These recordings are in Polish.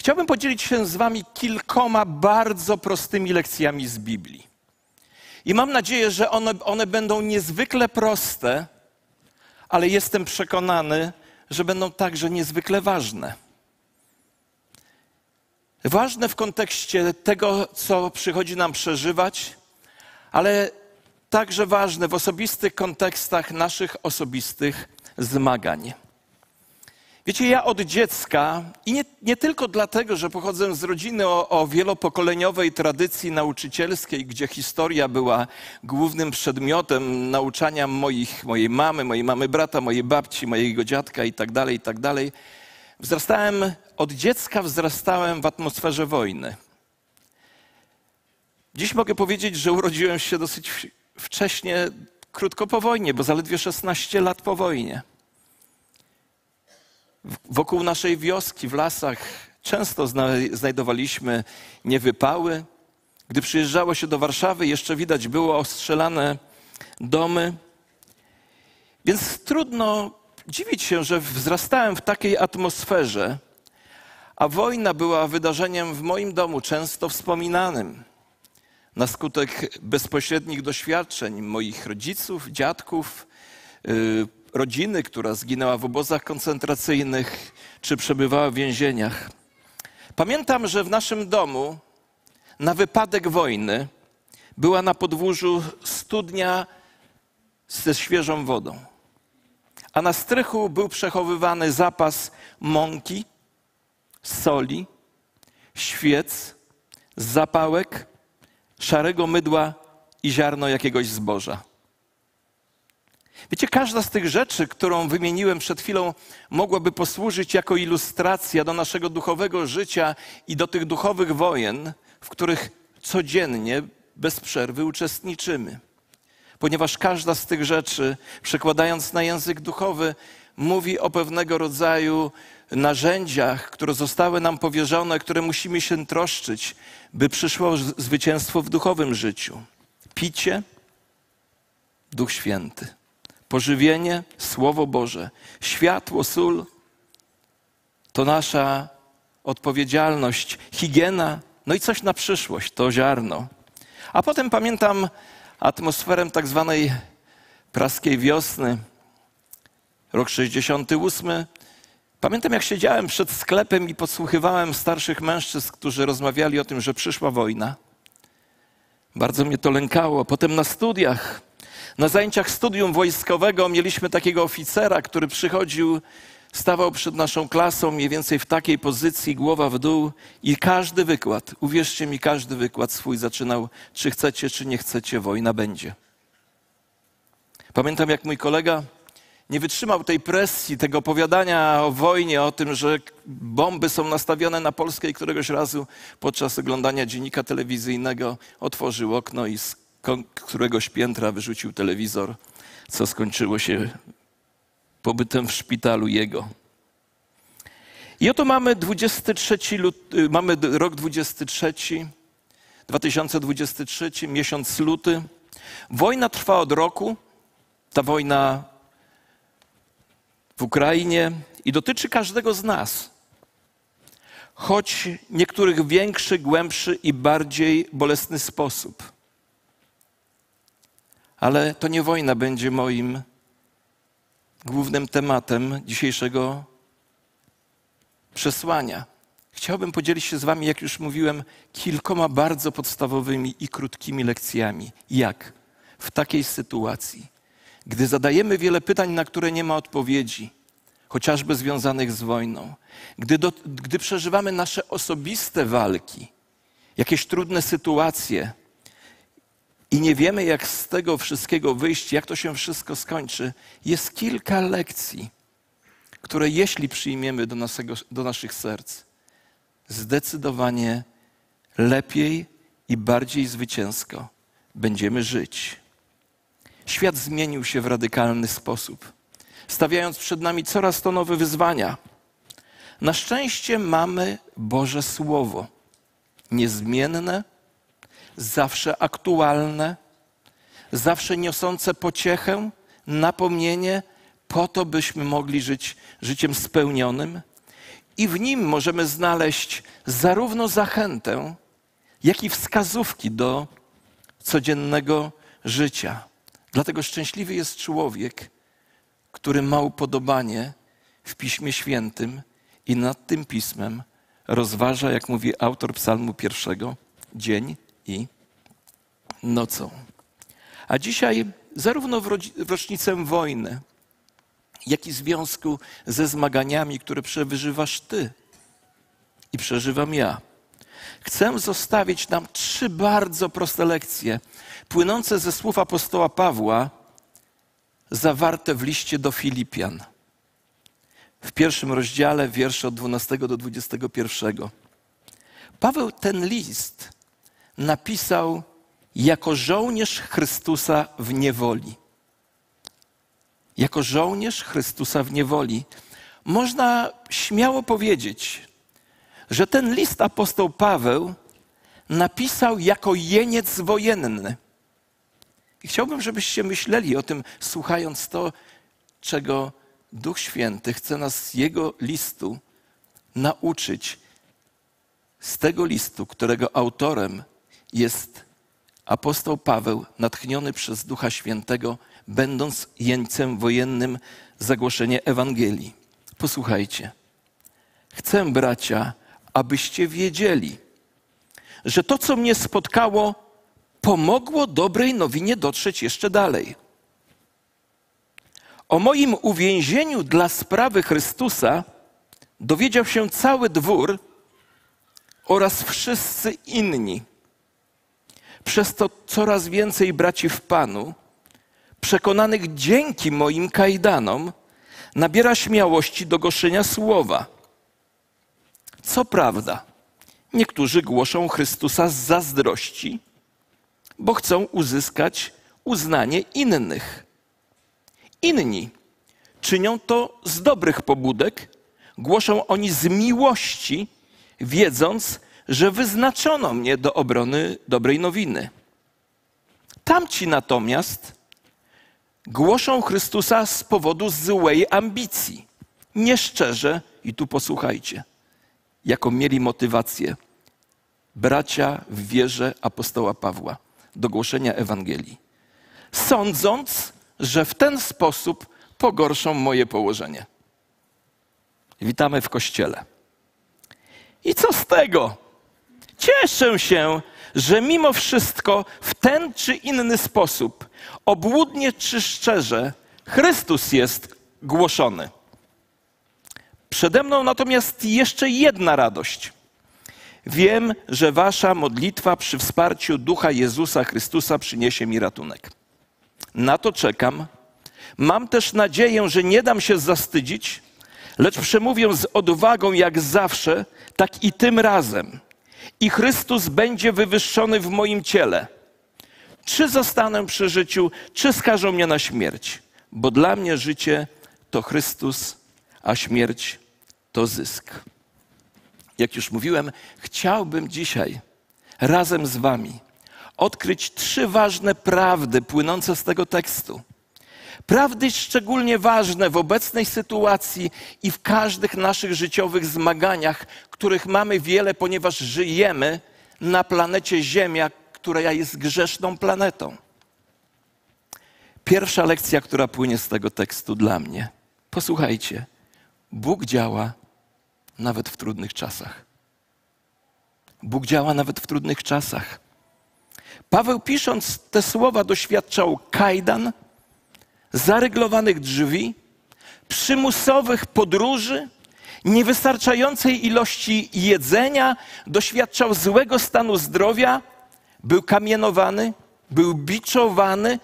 Chciałbym podzielić się z Wami kilkoma bardzo prostymi lekcjami z Biblii. I mam nadzieję, że one, one będą niezwykle proste, ale jestem przekonany, że będą także niezwykle ważne. Ważne w kontekście tego, co przychodzi nam przeżywać, ale także ważne w osobistych kontekstach naszych osobistych zmagań. Wiecie, ja od dziecka, i nie, nie tylko dlatego, że pochodzę z rodziny o, o, wielopokoleniowej tradycji nauczycielskiej, gdzie historia była głównym przedmiotem nauczania moich, mojej mamy, mojej mamy brata, mojej babci, mojego dziadka i tak dalej, i tak. Wzrastałem, od dziecka wzrastałem w atmosferze wojny. Dziś mogę powiedzieć, że urodziłem się dosyć wcześnie, krótko po wojnie, bo zaledwie 16 lat po wojnie. Wokół naszej wioski, w lasach, często znajdowaliśmy niewypały. Gdy przyjeżdżało się do Warszawy, jeszcze widać było ostrzelane domy. Więc trudno dziwić się, że wzrastałem w takiej atmosferze, a wojna była wydarzeniem w moim domu często wspominanym. Na skutek bezpośrednich doświadczeń moich rodziców, dziadków, yy, rodziny, która zginęła w obozach koncentracyjnych czy przebywała w więzieniach. Pamiętam, że w naszym domu na wypadek wojny była na podwórzu studnia ze świeżą wodą, a na strychu był przechowywany zapas mąki, soli, świec, zapałek, szarego mydła i ziarno jakiegoś zboża. Wiecie, każda z tych rzeczy, którą wymieniłem przed chwilą, mogłaby posłużyć jako ilustracja do naszego duchowego życia i do tych duchowych wojen, w których codziennie, bez przerwy uczestniczymy. Ponieważ każda z tych rzeczy, przekładając na język duchowy, mówi o pewnego rodzaju narzędziach, które zostały nam powierzone, które musimy się troszczyć, by przyszło zwycięstwo w duchowym życiu. Picie, Duch Święty pożywienie, Słowo Boże, światło, sól to nasza odpowiedzialność, higiena, no i coś na przyszłość, to ziarno. A potem pamiętam atmosferę tak zwanej praskiej wiosny, rok 68. Pamiętam, jak siedziałem przed sklepem i podsłuchiwałem starszych mężczyzn, którzy rozmawiali o tym, że przyszła wojna. Bardzo mnie to lękało. Potem na studiach na zajęciach studium wojskowego mieliśmy takiego oficera, który przychodził, stawał przed naszą klasą mniej więcej w takiej pozycji, głowa w dół i każdy wykład, uwierzcie mi, każdy wykład swój zaczynał, czy chcecie, czy nie chcecie, wojna będzie. Pamiętam, jak mój kolega nie wytrzymał tej presji, tego opowiadania o wojnie, o tym, że bomby są nastawione na Polskę i któregoś razu podczas oglądania dziennika telewizyjnego otworzył okno i któregoś piętra wyrzucił telewizor, co skończyło się pobytem w szpitalu jego. I oto mamy 23 lut, y, mamy rok 23, 2023, miesiąc luty. Wojna trwa od roku. Ta wojna w Ukrainie i dotyczy każdego z nas. Choć niektórych większy, głębszy i bardziej bolesny sposób. Ale to nie wojna będzie moim głównym tematem dzisiejszego przesłania. Chciałbym podzielić się z Wami, jak już mówiłem, kilkoma bardzo podstawowymi i krótkimi lekcjami. Jak w takiej sytuacji, gdy zadajemy wiele pytań, na które nie ma odpowiedzi, chociażby związanych z wojną, gdy, do, gdy przeżywamy nasze osobiste walki, jakieś trudne sytuacje, i nie wiemy, jak z tego wszystkiego wyjść, jak to się wszystko skończy, jest kilka lekcji, które jeśli przyjmiemy do, naszego, do naszych serc, zdecydowanie lepiej i bardziej zwycięsko będziemy żyć. Świat zmienił się w radykalny sposób, stawiając przed nami coraz to nowe wyzwania. Na szczęście mamy Boże Słowo, niezmienne, zawsze aktualne, zawsze niosące pociechę, napomnienie, po to, byśmy mogli żyć życiem spełnionym. i w nim możemy znaleźć zarówno zachętę, jak i wskazówki do codziennego życia. Dlatego szczęśliwy jest człowiek, który ma upodobanie w Piśmie Świętym i nad tym pismem rozważa, jak mówi autor Psalmu pierwszego, dzień i nocą. A dzisiaj, zarówno w rocznicę wojny, jak i w związku ze zmaganiami, które przeżywasz Ty i przeżywam ja, chcę zostawić nam trzy bardzo proste lekcje, płynące ze słów apostoła Pawła, zawarte w liście do Filipian. W pierwszym rozdziale, wiersze od 12 do 21. Paweł ten list napisał jako żołnierz Chrystusa w niewoli. Jako żołnierz Chrystusa w niewoli. Można śmiało powiedzieć, że ten list apostoł Paweł napisał jako jeniec wojenny. I chciałbym, żebyście myśleli o tym, słuchając to, czego Duch Święty chce nas z jego listu nauczyć. Z tego listu, którego autorem jest apostoł Paweł, natchniony przez Ducha Świętego, będąc jeńcem wojennym zagłoszenie Ewangelii. Posłuchajcie. Chcę, bracia, abyście wiedzieli, że to, co mnie spotkało, pomogło dobrej nowinie dotrzeć jeszcze dalej. O moim uwięzieniu dla sprawy Chrystusa dowiedział się cały dwór oraz wszyscy inni. Przez to coraz więcej braci w Panu, przekonanych dzięki moim kajdanom, nabiera śmiałości do głoszenia słowa. Co prawda, niektórzy głoszą Chrystusa z zazdrości, bo chcą uzyskać uznanie innych. Inni czynią to z dobrych pobudek, głoszą oni z miłości, wiedząc, że wyznaczono mnie do obrony dobrej nowiny. Tamci natomiast głoszą Chrystusa z powodu złej ambicji, nieszczerze, i tu posłuchajcie, jaką mieli motywację bracia w wierze apostoła Pawła do głoszenia Ewangelii, sądząc, że w ten sposób pogorszą moje położenie. Witamy w kościele. I co z tego? Cieszę się, że mimo wszystko w ten czy inny sposób, obłudnie czy szczerze, Chrystus jest głoszony. Przede mną natomiast jeszcze jedna radość. Wiem, że Wasza modlitwa przy wsparciu Ducha Jezusa Chrystusa przyniesie mi ratunek. Na to czekam. Mam też nadzieję, że nie dam się zastydzić, lecz przemówię z odwagą jak zawsze, tak i tym razem. I Chrystus będzie wywyższony w moim ciele. Czy zostanę przy życiu, czy skażą mnie na śmierć, bo dla mnie życie to Chrystus, a śmierć to zysk. Jak już mówiłem, chciałbym dzisiaj razem z Wami odkryć trzy ważne prawdy płynące z tego tekstu. Prawdy szczególnie ważne w obecnej sytuacji i w każdych naszych życiowych zmaganiach, których mamy wiele, ponieważ żyjemy na planecie Ziemia, która jest grzeszną planetą. Pierwsza lekcja, która płynie z tego tekstu dla mnie. Posłuchajcie. Bóg działa nawet w trudnych czasach. Bóg działa nawet w trudnych czasach. Paweł pisząc te słowa doświadczał kajdan, zaryglowanych drzwi, przymusowych podróży, niewystarczającej ilości jedzenia, doświadczał złego stanu zdrowia, był kamienowany, był biczowany,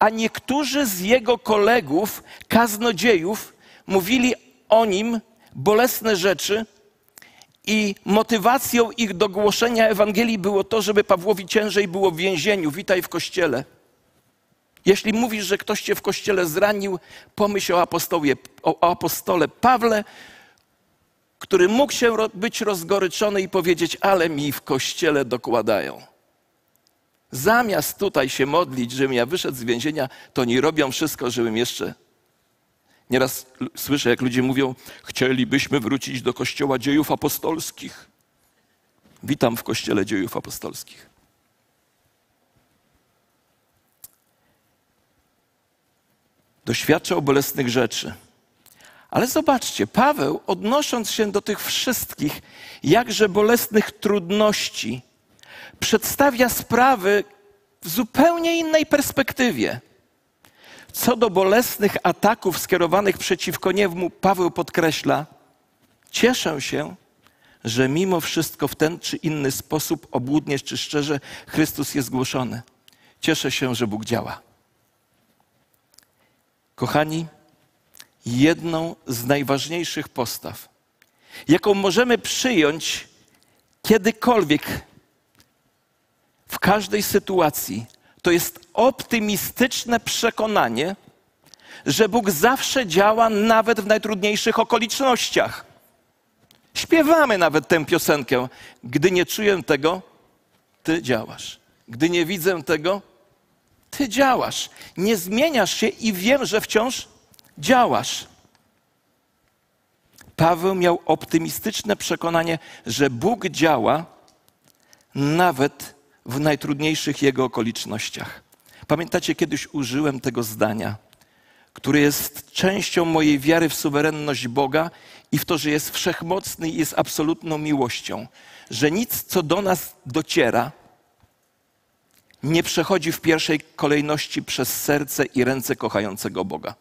a niektórzy z jego kolegów, kaznodziejów, mówili o nim bolesne rzeczy, i motywacją ich do głoszenia Ewangelii było to, żeby Pawłowi ciężej było w więzieniu. Witaj w kościele. Jeśli mówisz, że ktoś cię w kościele zranił, pomyśl o, apostowie, o apostole Pawle, który mógł się być rozgoryczony i powiedzieć, ale mi w kościele dokładają. Zamiast tutaj się modlić, żebym ja wyszedł z więzienia, to oni robią wszystko, żebym jeszcze Nieraz słyszę, jak ludzie mówią: Chcielibyśmy wrócić do kościoła dziejów apostolskich. Witam w kościele dziejów apostolskich. Doświadczał bolesnych rzeczy. Ale zobaczcie, Paweł, odnosząc się do tych wszystkich jakże bolesnych trudności, przedstawia sprawy w zupełnie innej perspektywie. Co do bolesnych ataków skierowanych przeciwko niemu, Paweł podkreśla: Cieszę się, że mimo wszystko w ten czy inny sposób, obłudnie czy szczerze, Chrystus jest głoszony. Cieszę się, że Bóg działa. Kochani, jedną z najważniejszych postaw, jaką możemy przyjąć kiedykolwiek, w każdej sytuacji, to jest optymistyczne przekonanie, że Bóg zawsze działa nawet w najtrudniejszych okolicznościach. Śpiewamy nawet tę piosenkę. Gdy nie czuję tego, Ty działasz. Gdy nie widzę tego, Ty działasz. Nie zmieniasz się i wiem, że wciąż działasz. Paweł miał optymistyczne przekonanie, że Bóg działa nawet w najtrudniejszych jego okolicznościach. Pamiętacie, kiedyś użyłem tego zdania, które jest częścią mojej wiary w suwerenność Boga i w to, że jest wszechmocny i jest absolutną miłością, że nic, co do nas dociera, nie przechodzi w pierwszej kolejności przez serce i ręce kochającego Boga.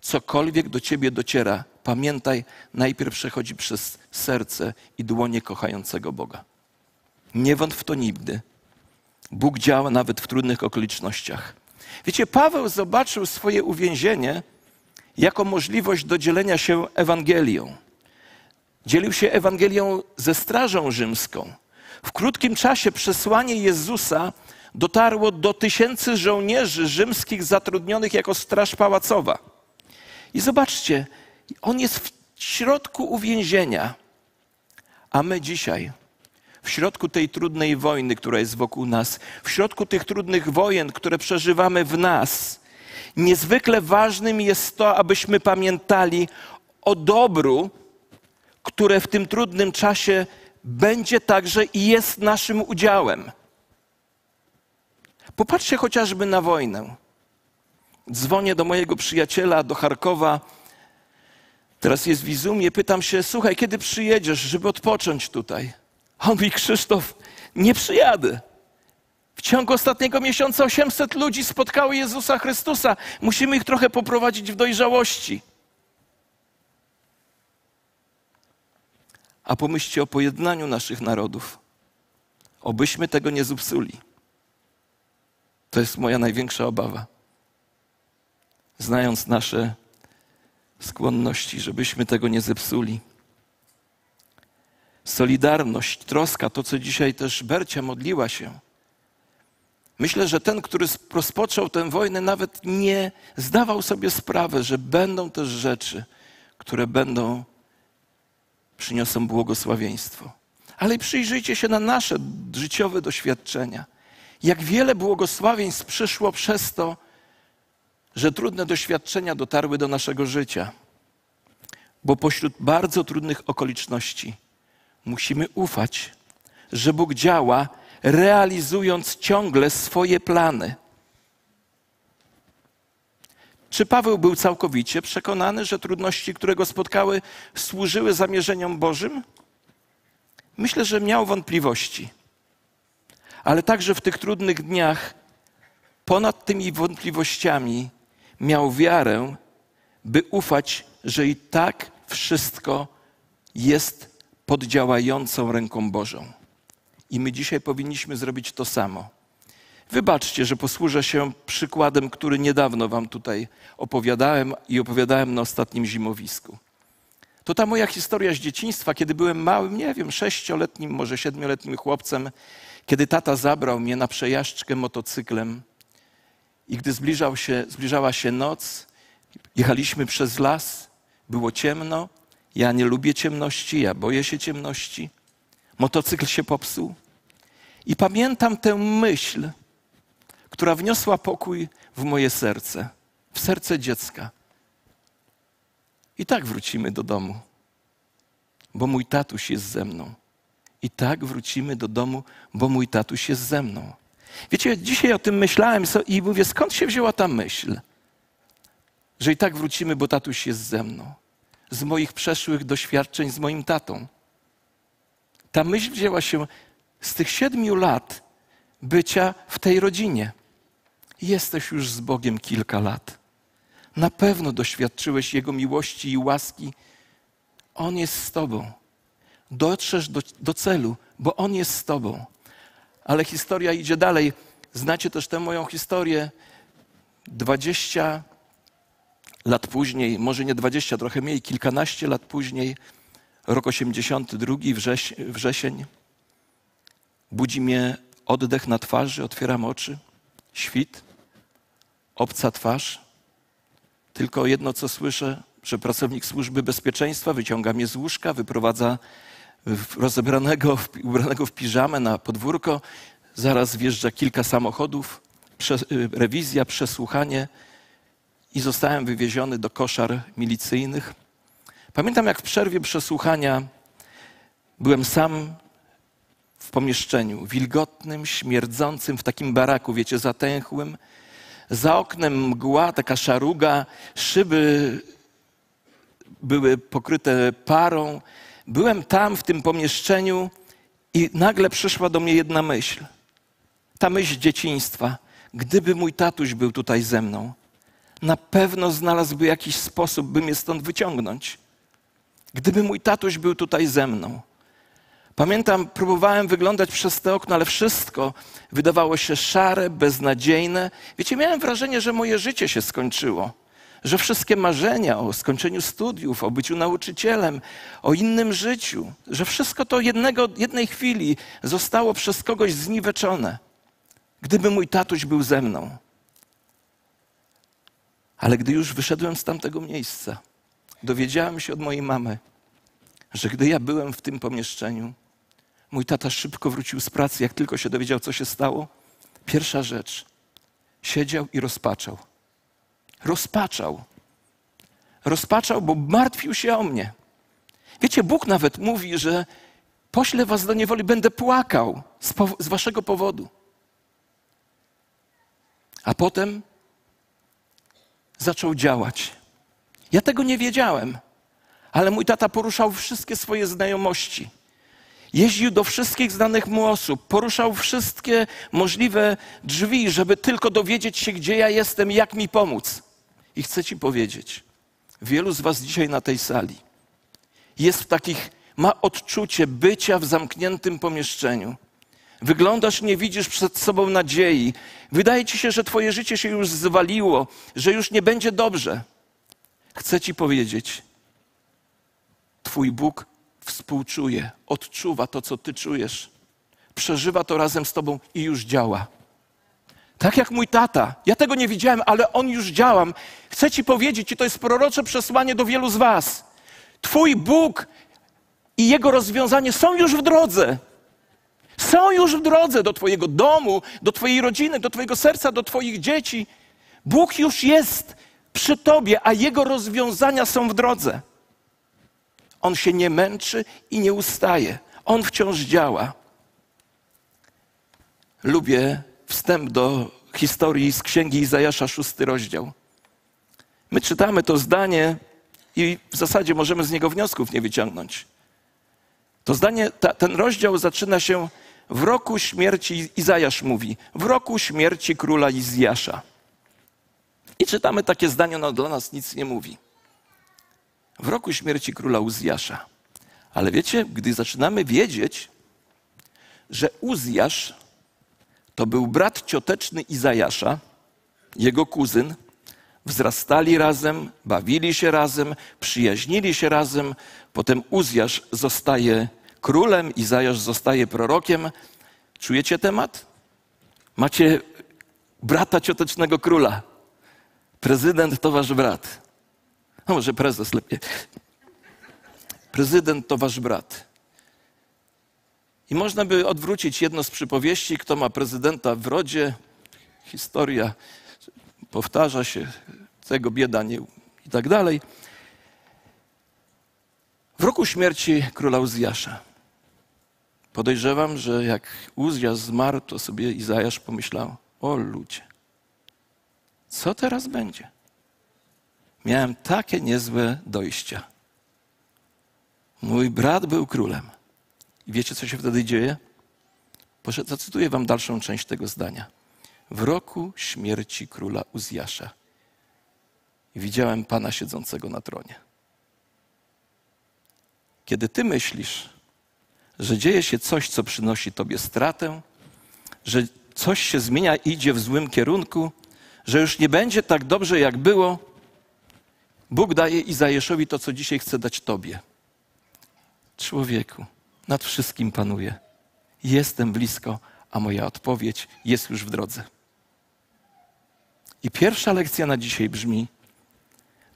Cokolwiek do ciebie dociera, pamiętaj, najpierw przechodzi przez serce i dłonie kochającego Boga. Nie wątp w to nigdy. Bóg działa nawet w trudnych okolicznościach. Wiecie, Paweł zobaczył swoje uwięzienie jako możliwość do dzielenia się Ewangelią. Dzielił się Ewangelią ze Strażą Rzymską. W krótkim czasie przesłanie Jezusa dotarło do tysięcy żołnierzy rzymskich zatrudnionych jako straż pałacowa. I zobaczcie, on jest w środku uwięzienia, a my dzisiaj w środku tej trudnej wojny, która jest wokół nas, w środku tych trudnych wojen, które przeżywamy w nas, niezwykle ważnym jest to, abyśmy pamiętali o dobru, które w tym trudnym czasie będzie także i jest naszym udziałem. Popatrzcie chociażby na wojnę. Dzwonię do mojego przyjaciela, do Charkowa. Teraz jest w Izumie. Pytam się, słuchaj, kiedy przyjedziesz, żeby odpocząć tutaj? A on mówi, Krzysztof, nie przyjadę. W ciągu ostatniego miesiąca 800 ludzi spotkało Jezusa Chrystusa. Musimy ich trochę poprowadzić w dojrzałości. A pomyślcie o pojednaniu naszych narodów. Obyśmy tego nie zepsuli. To jest moja największa obawa. Znając nasze skłonności, żebyśmy tego nie zepsuli solidarność, troska, to co dzisiaj też Bercia modliła się. Myślę, że ten, który rozpoczął tę wojnę, nawet nie zdawał sobie sprawy, że będą też rzeczy, które będą, przyniosą błogosławieństwo. Ale przyjrzyjcie się na nasze życiowe doświadczenia. Jak wiele błogosławieństw przyszło przez to, że trudne doświadczenia dotarły do naszego życia. Bo pośród bardzo trudnych okoliczności musimy ufać, że Bóg działa, realizując ciągle swoje plany. Czy Paweł był całkowicie przekonany, że trudności, które go spotkały, służyły zamierzeniom Bożym? Myślę, że miał wątpliwości. Ale także w tych trudnych dniach, ponad tymi wątpliwościami, miał wiarę, by ufać, że i tak wszystko jest pod działającą ręką Bożą. I my dzisiaj powinniśmy zrobić to samo. Wybaczcie, że posłużę się przykładem, który niedawno Wam tutaj opowiadałem i opowiadałem na ostatnim zimowisku. To ta moja historia z dzieciństwa, kiedy byłem małym, nie wiem, sześcioletnim, może siedmioletnim chłopcem, kiedy tata zabrał mnie na przejażdżkę motocyklem i gdy zbliżał się, zbliżała się noc, jechaliśmy przez las, było ciemno, ja nie lubię ciemności, ja boję się ciemności. Motocykl się popsuł. I pamiętam tę myśl, która wniosła pokój w moje serce, w serce dziecka. I tak wrócimy do domu, bo mój tatuś jest ze mną. I tak wrócimy do domu, bo mój tatuś jest ze mną. Wiecie, dzisiaj o tym myślałem i mówię, skąd się wzięła ta myśl, że i tak wrócimy, bo tatuś jest ze mną. Z moich przeszłych doświadczeń z moim tatą. Ta myśl wzięła się z tych siedmiu lat bycia w tej rodzinie. Jesteś już z Bogiem kilka lat. Na pewno doświadczyłeś Jego miłości i łaski. On jest z Tobą. Dotrzesz do, do celu, bo On jest z Tobą. Ale historia idzie dalej. Znacie też tę moją historię. Dwadzieścia lat później, może nie dwadzieścia, trochę mniej, kilkanaście lat później, rok 82, wrześ, wrzesień, budzi mnie oddech na twarzy, otwieram oczy, świt, obca twarz. Tylko jedno, co słyszę, że pracownik służby bezpieczeństwa wyciąga mnie z łóżka, wyprowadza rozebranego, ubranego w piżamę na podwórko. Zaraz wjeżdża kilka samochodów, y, rewizja, przesłuchanie i zostałem wywieziony do koszar milicyjnych. Pamiętam, jak w przerwie przesłuchania byłem sam w pomieszczeniu, wilgotnym, śmierdzącym, w takim baraku, wiecie, zatęchłym. Za oknem mgła, taka szaruga, szyby były pokryte parą. Byłem tam w tym pomieszczeniu i nagle przyszła do mnie jedna myśl. Ta myśl dzieciństwa. Gdyby mój tatuś był tutaj ze mną, na pewno znalazłby jakiś sposób, by mnie stąd wyciągnąć. Gdyby mój tatuś był tutaj ze mną. Pamiętam, próbowałem wyglądać przez te okno, ale wszystko wydawało się szare, beznadziejne. Wiecie, miałem wrażenie, że moje życie się skończyło że wszystkie marzenia o skończeniu studiów, o byciu nauczycielem, o innym życiu, że wszystko to jednego, jednej chwili zostało przez kogoś zniweczone. Gdyby mój tatuś był ze mną. Ale gdy już wyszedłem z tamtego miejsca, dowiedziałem się od mojej mamy, że gdy ja byłem w tym pomieszczeniu, mój tata szybko wrócił z pracy, jak tylko się dowiedział, co się stało. Pierwsza rzecz, siedział i rozpaczał rozpaczał. Rozpaczał, bo martwił się o mnie. Wiecie, Bóg nawet mówi, że poślę was do niewoli, będę płakał z, z waszego powodu. A potem zaczął działać. Ja tego nie wiedziałem, ale mój tata poruszał wszystkie swoje znajomości. Jeździł do wszystkich znanych mu osób, poruszał wszystkie możliwe drzwi, żeby tylko dowiedzieć się, gdzie ja jestem jak mi pomóc. I chcę Ci powiedzieć, wielu z Was dzisiaj na tej sali jest w takich, ma odczucie bycia w zamkniętym pomieszczeniu. Wyglądasz, nie widzisz przed sobą nadziei. Wydaje ci się, że Twoje życie się już zwaliło, że już nie będzie dobrze. Chcę Ci powiedzieć, Twój Bóg współczuje, odczuwa to, co Ty czujesz, przeżywa to razem z Tobą i już działa. Tak jak mój tata. Ja tego nie widziałem, ale on już działam. Chcę ci powiedzieć, i to jest prorocze przesłanie do wielu z was. Twój Bóg i Jego rozwiązanie są już w drodze. Są już w drodze do Twojego domu, do Twojej rodziny, do Twojego serca, do Twoich dzieci. Bóg już jest przy Tobie, a Jego rozwiązania są w drodze. On się nie męczy i nie ustaje. On wciąż działa. Lubię wstęp do historii z księgi Izajasza, szósty rozdział. My czytamy to zdanie i w zasadzie możemy z niego wniosków nie wyciągnąć. To zdanie, ta, ten rozdział zaczyna się w roku śmierci, Izajasz mówi, w roku śmierci króla Izjasza. I czytamy takie zdanie, no dla nas nic nie mówi. W roku śmierci króla Uzjasza. Ale wiecie, gdy zaczynamy wiedzieć, że Uzjasz to był brat cioteczny Izajasza, jego kuzyn. Wzrastali razem, bawili się razem, przyjaźnili się razem. Potem Uzjasz zostaje królem, Izajasz zostaje prorokiem. Czujecie temat? Macie brata ciotecznego króla. Prezydent to wasz brat. No może prezes lepiej. Prezydent to wasz brat. I można by odwrócić jedno z przypowieści, kto ma prezydenta w rodzie. Historia powtarza się, tego bieda nie i tak dalej. W roku śmierci króla Uzjasza. Podejrzewam, że jak Uzjasz zmarł, to sobie Izajasz pomyślał: O ludzie, co teraz będzie? Miałem takie niezłe dojścia. Mój brat był królem. I wiecie, co się wtedy dzieje? Zacytuję wam dalszą część tego zdania. W roku śmierci króla Uzjasza widziałem Pana siedzącego na tronie. Kiedy ty myślisz, że dzieje się coś, co przynosi tobie stratę, że coś się zmienia, idzie w złym kierunku, że już nie będzie tak dobrze, jak było, Bóg daje Izajaszowi to, co dzisiaj chce dać tobie. Człowieku, nad wszystkim panuje. Jestem blisko, a moja odpowiedź jest już w drodze. I pierwsza lekcja na dzisiaj brzmi: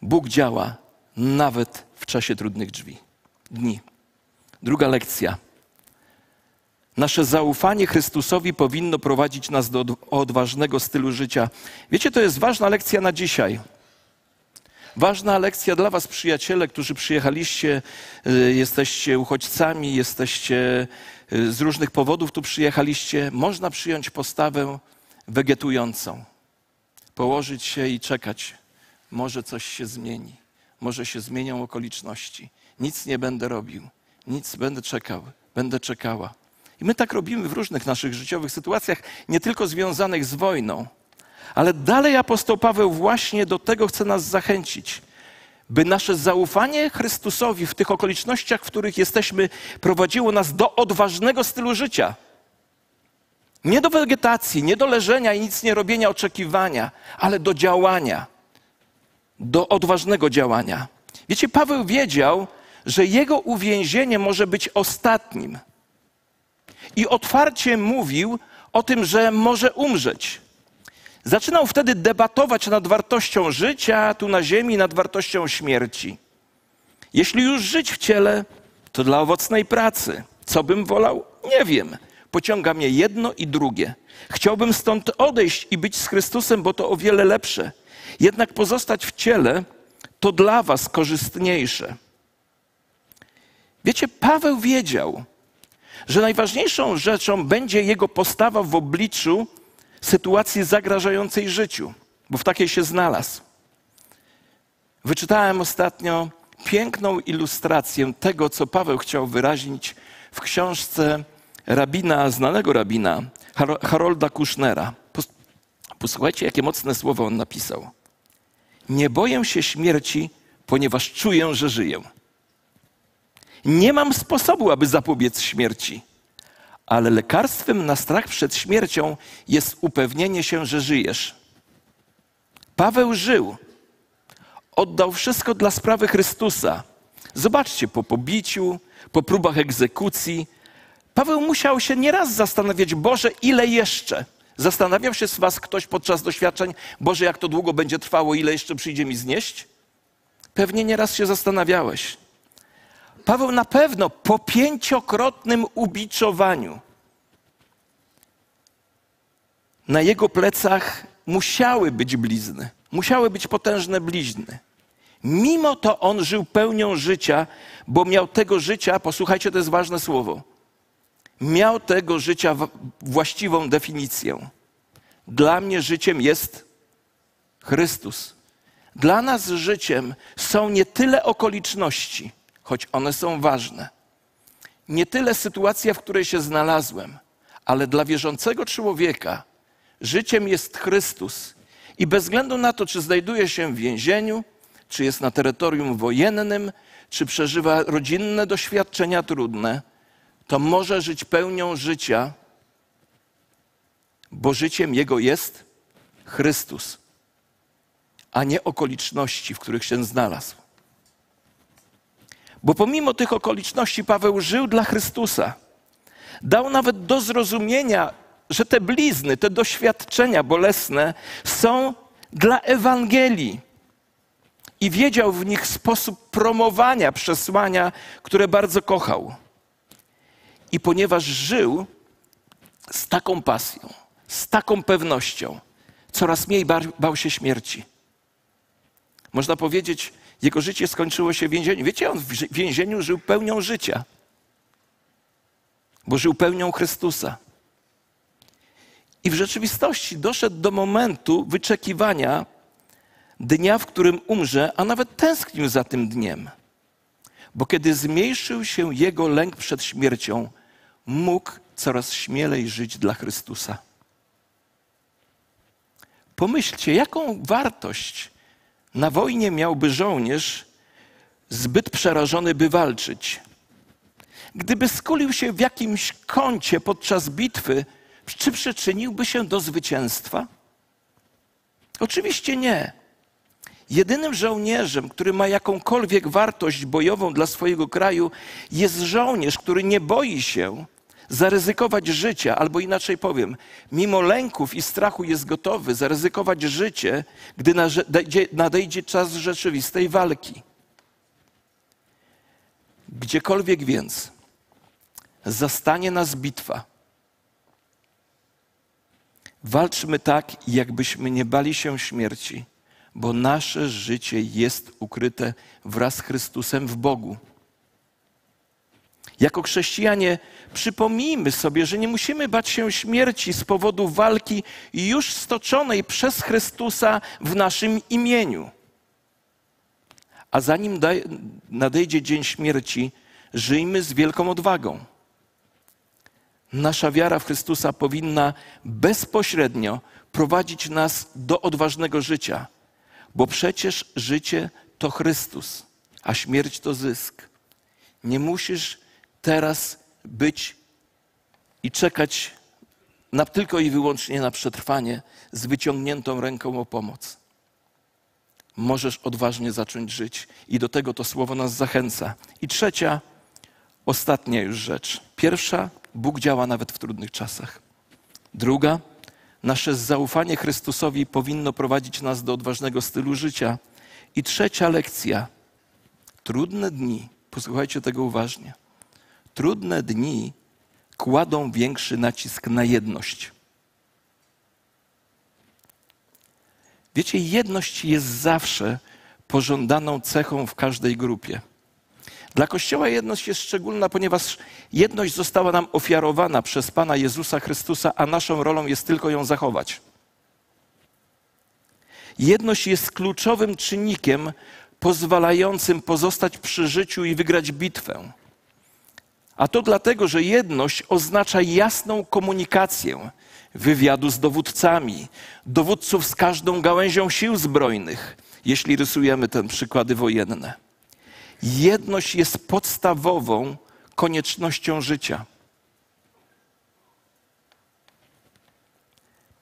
Bóg działa nawet w czasie trudnych drzwi, dni. Druga lekcja. Nasze zaufanie Chrystusowi powinno prowadzić nas do odważnego stylu życia. Wiecie, to jest ważna lekcja na dzisiaj. Ważna lekcja dla Was, przyjaciele, którzy przyjechaliście, y, jesteście uchodźcami, jesteście y, z różnych powodów tu przyjechaliście. Można przyjąć postawę wegetującą, położyć się i czekać. Może coś się zmieni, może się zmienią okoliczności. Nic nie będę robił, nic będę czekał, będę czekała. I my tak robimy w różnych naszych życiowych sytuacjach, nie tylko związanych z wojną. Ale dalej apostoł Paweł właśnie do tego chce nas zachęcić, by nasze zaufanie Chrystusowi w tych okolicznościach, w których jesteśmy, prowadziło nas do odważnego stylu życia. Nie do wegetacji, nie do leżenia i nic nie robienia, oczekiwania, ale do działania, do odważnego działania. Wiecie, Paweł wiedział, że jego uwięzienie może być ostatnim. I otwarcie mówił o tym, że może umrzeć. Zaczynał wtedy debatować nad wartością życia tu na ziemi, nad wartością śmierci. Jeśli już żyć w ciele, to dla owocnej pracy. Co bym wolał? Nie wiem. Pociąga mnie jedno i drugie. Chciałbym stąd odejść i być z Chrystusem, bo to o wiele lepsze. Jednak pozostać w ciele to dla Was korzystniejsze. Wiecie, Paweł wiedział, że najważniejszą rzeczą będzie jego postawa w obliczu sytuacji zagrażającej życiu, bo w takiej się znalazł. Wyczytałem ostatnio piękną ilustrację tego, co Paweł chciał wyrazić w książce rabina, znanego rabina, Harolda Kushnera. Posłuchajcie, jakie mocne słowo on napisał. Nie boję się śmierci, ponieważ czuję, że żyję. Nie mam sposobu, aby zapobiec śmierci ale lekarstwem na strach przed śmiercią jest upewnienie się, że żyjesz. Paweł żył, oddał wszystko dla sprawy Chrystusa. Zobaczcie, po pobiciu, po próbach egzekucji, Paweł musiał się nieraz zastanawiać, Boże, ile jeszcze? Zastanawiał się z Was ktoś podczas doświadczeń, Boże, jak to długo będzie trwało, ile jeszcze przyjdzie mi znieść? Pewnie nieraz się zastanawiałeś. Paweł na pewno po pięciokrotnym ubiczowaniu na jego plecach musiały być blizny, musiały być potężne blizny. Mimo to on żył pełnią życia, bo miał tego życia, posłuchajcie, to jest ważne słowo, miał tego życia właściwą definicję. Dla mnie życiem jest Chrystus. Dla nas życiem są nie tyle okoliczności, choć one są ważne. Nie tyle sytuacja, w której się znalazłem, ale dla wierzącego człowieka życiem jest Chrystus. I bez względu na to, czy znajduje się w więzieniu, czy jest na terytorium wojennym, czy przeżywa rodzinne doświadczenia trudne, to może żyć pełnią życia, bo życiem jego jest Chrystus, a nie okoliczności, w których się znalazł. Bo pomimo tych okoliczności Paweł żył dla Chrystusa. Dał nawet do zrozumienia, że te blizny, te doświadczenia bolesne są dla Ewangelii. I wiedział w nich sposób promowania przesłania, które bardzo kochał. I ponieważ żył z taką pasją, z taką pewnością, coraz mniej bał się śmierci. Można powiedzieć, Jego życie skończyło się w więzieniu. Wiecie, on w więzieniu żył pełnią życia, bo żył pełnią Chrystusa. I w rzeczywistości doszedł do momentu wyczekiwania dnia, w którym umrze, a nawet tęsknił za tym dniem. Bo kiedy zmniejszył się jego lęk przed śmiercią, mógł coraz śmielej żyć dla Chrystusa. Pomyślcie, jaką wartość na wojnie miałby żołnierz zbyt przerażony, by walczyć. Gdyby skulił się w jakimś kącie podczas bitwy, czy przyczyniłby się do zwycięstwa? Oczywiście nie. Jedynym żołnierzem, który ma jakąkolwiek wartość bojową dla swojego kraju, jest żołnierz, który nie boi się zaryzykować życia, albo inaczej powiem, mimo lęków i strachu jest gotowy zaryzykować życie, gdy nadejdzie czas rzeczywistej walki. Gdziekolwiek więc zastanie nas bitwa, walczmy tak, jakbyśmy nie bali się śmierci, bo nasze życie jest ukryte wraz z Chrystusem w Bogu. Jako chrześcijanie przypomnijmy sobie, że nie musimy bać się śmierci z powodu walki już stoczonej przez Chrystusa w naszym imieniu. A zanim nadejdzie dzień śmierci, żyjmy z wielką odwagą. Nasza wiara w Chrystusa powinna bezpośrednio prowadzić nas do odważnego życia, bo przecież życie to Chrystus, a śmierć to zysk. Nie musisz teraz być i czekać na, tylko i wyłącznie na przetrwanie z wyciągniętą ręką o pomoc. Możesz odważnie zacząć żyć i do tego to słowo nas zachęca. I trzecia, ostatnia już rzecz. Pierwsza, Bóg działa nawet w trudnych czasach. Druga, nasze zaufanie Chrystusowi powinno prowadzić nas do odważnego stylu życia. I trzecia lekcja, trudne dni, posłuchajcie tego uważnie trudne dni kładą większy nacisk na jedność. Wiecie, jedność jest zawsze pożądaną cechą w każdej grupie. Dla Kościoła jedność jest szczególna, ponieważ jedność została nam ofiarowana przez Pana Jezusa Chrystusa, a naszą rolą jest tylko ją zachować. Jedność jest kluczowym czynnikiem pozwalającym pozostać przy życiu i wygrać bitwę. A to dlatego, że jedność oznacza jasną komunikację wywiadu z dowódcami, dowódców z każdą gałęzią sił zbrojnych, jeśli rysujemy te przykłady wojenne. Jedność jest podstawową koniecznością życia.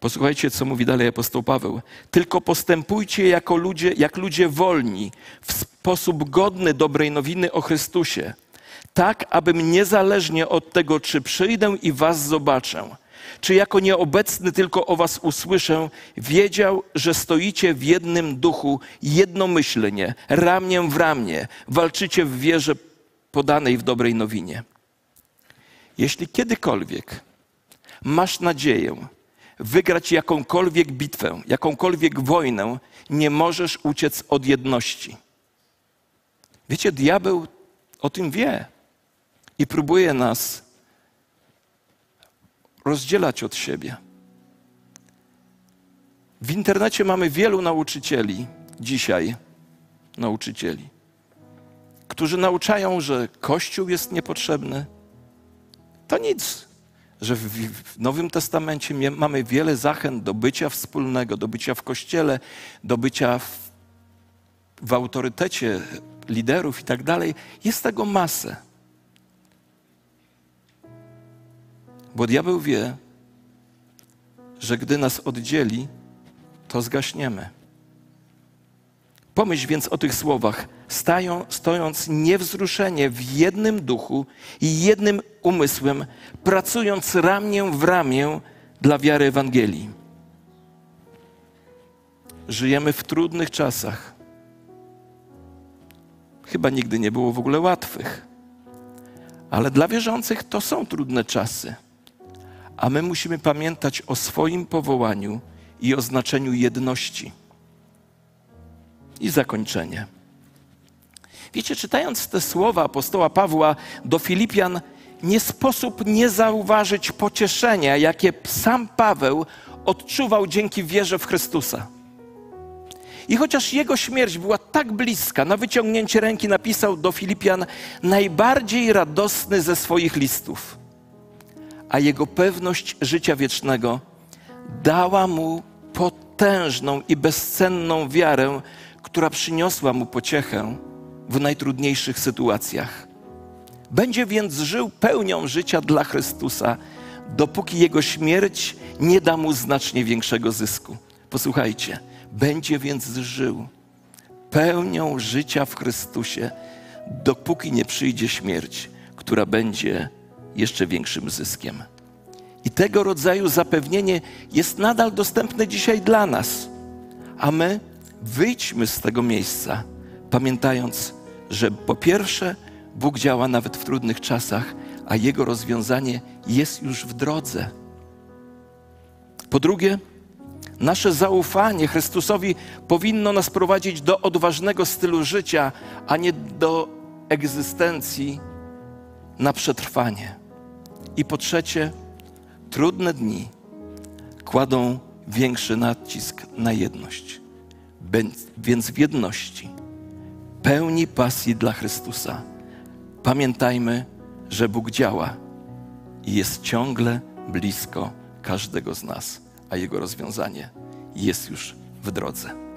Posłuchajcie, co mówi dalej apostoł Paweł. Tylko postępujcie jako ludzie, jak ludzie wolni, w sposób godny dobrej nowiny o Chrystusie tak abym niezależnie od tego, czy przyjdę i was zobaczę, czy jako nieobecny tylko o was usłyszę, wiedział, że stoicie w jednym duchu, jednomyślnie, ramię w ramię, walczycie w wierze podanej w dobrej nowinie. Jeśli kiedykolwiek masz nadzieję wygrać jakąkolwiek bitwę, jakąkolwiek wojnę, nie możesz uciec od jedności. Wiecie, diabeł o tym wie i próbuje nas rozdzielać od siebie. W internecie mamy wielu nauczycieli dzisiaj, nauczycieli, którzy nauczają, że Kościół jest niepotrzebny. To nic, że w Nowym Testamencie mamy wiele zachęt do bycia wspólnego, do bycia w Kościele, do bycia w, w autorytecie liderów i tak dalej. Jest tego masę. Bo diabeł wie, że gdy nas oddzieli, to zgaśniemy. Pomyśl więc o tych słowach, stają, stojąc niewzruszenie w jednym duchu i jednym umysłem, pracując ramię w ramię dla wiary Ewangelii. Żyjemy w trudnych czasach. Chyba nigdy nie było w ogóle łatwych. Ale dla wierzących to są trudne czasy. A my musimy pamiętać o swoim powołaniu i o znaczeniu jedności. I zakończenie. Wiecie, czytając te słowa apostoła Pawła do Filipian, nie sposób nie zauważyć pocieszenia, jakie sam Paweł odczuwał dzięki wierze w Chrystusa. I chociaż jego śmierć była tak bliska, na wyciągnięcie ręki napisał do Filipian najbardziej radosny ze swoich listów, a jego pewność życia wiecznego dała mu potężną i bezcenną wiarę, która przyniosła mu pociechę w najtrudniejszych sytuacjach. Będzie więc żył pełnią życia dla Chrystusa, dopóki jego śmierć nie da mu znacznie większego zysku. Posłuchajcie, będzie więc żył pełnią życia w Chrystusie, dopóki nie przyjdzie śmierć, która będzie jeszcze większym zyskiem. I tego rodzaju zapewnienie jest nadal dostępne dzisiaj dla nas. A my wyjdźmy z tego miejsca, pamiętając, że po pierwsze, Bóg działa nawet w trudnych czasach, a Jego rozwiązanie jest już w drodze. Po drugie, nasze zaufanie Chrystusowi powinno nas prowadzić do odważnego stylu życia, a nie do egzystencji na przetrwanie. I po trzecie, trudne dni kładą większy nacisk na jedność. Więc w jedności, pełni pasji dla Chrystusa, pamiętajmy, że Bóg działa i jest ciągle blisko każdego z nas, a Jego rozwiązanie jest już w drodze.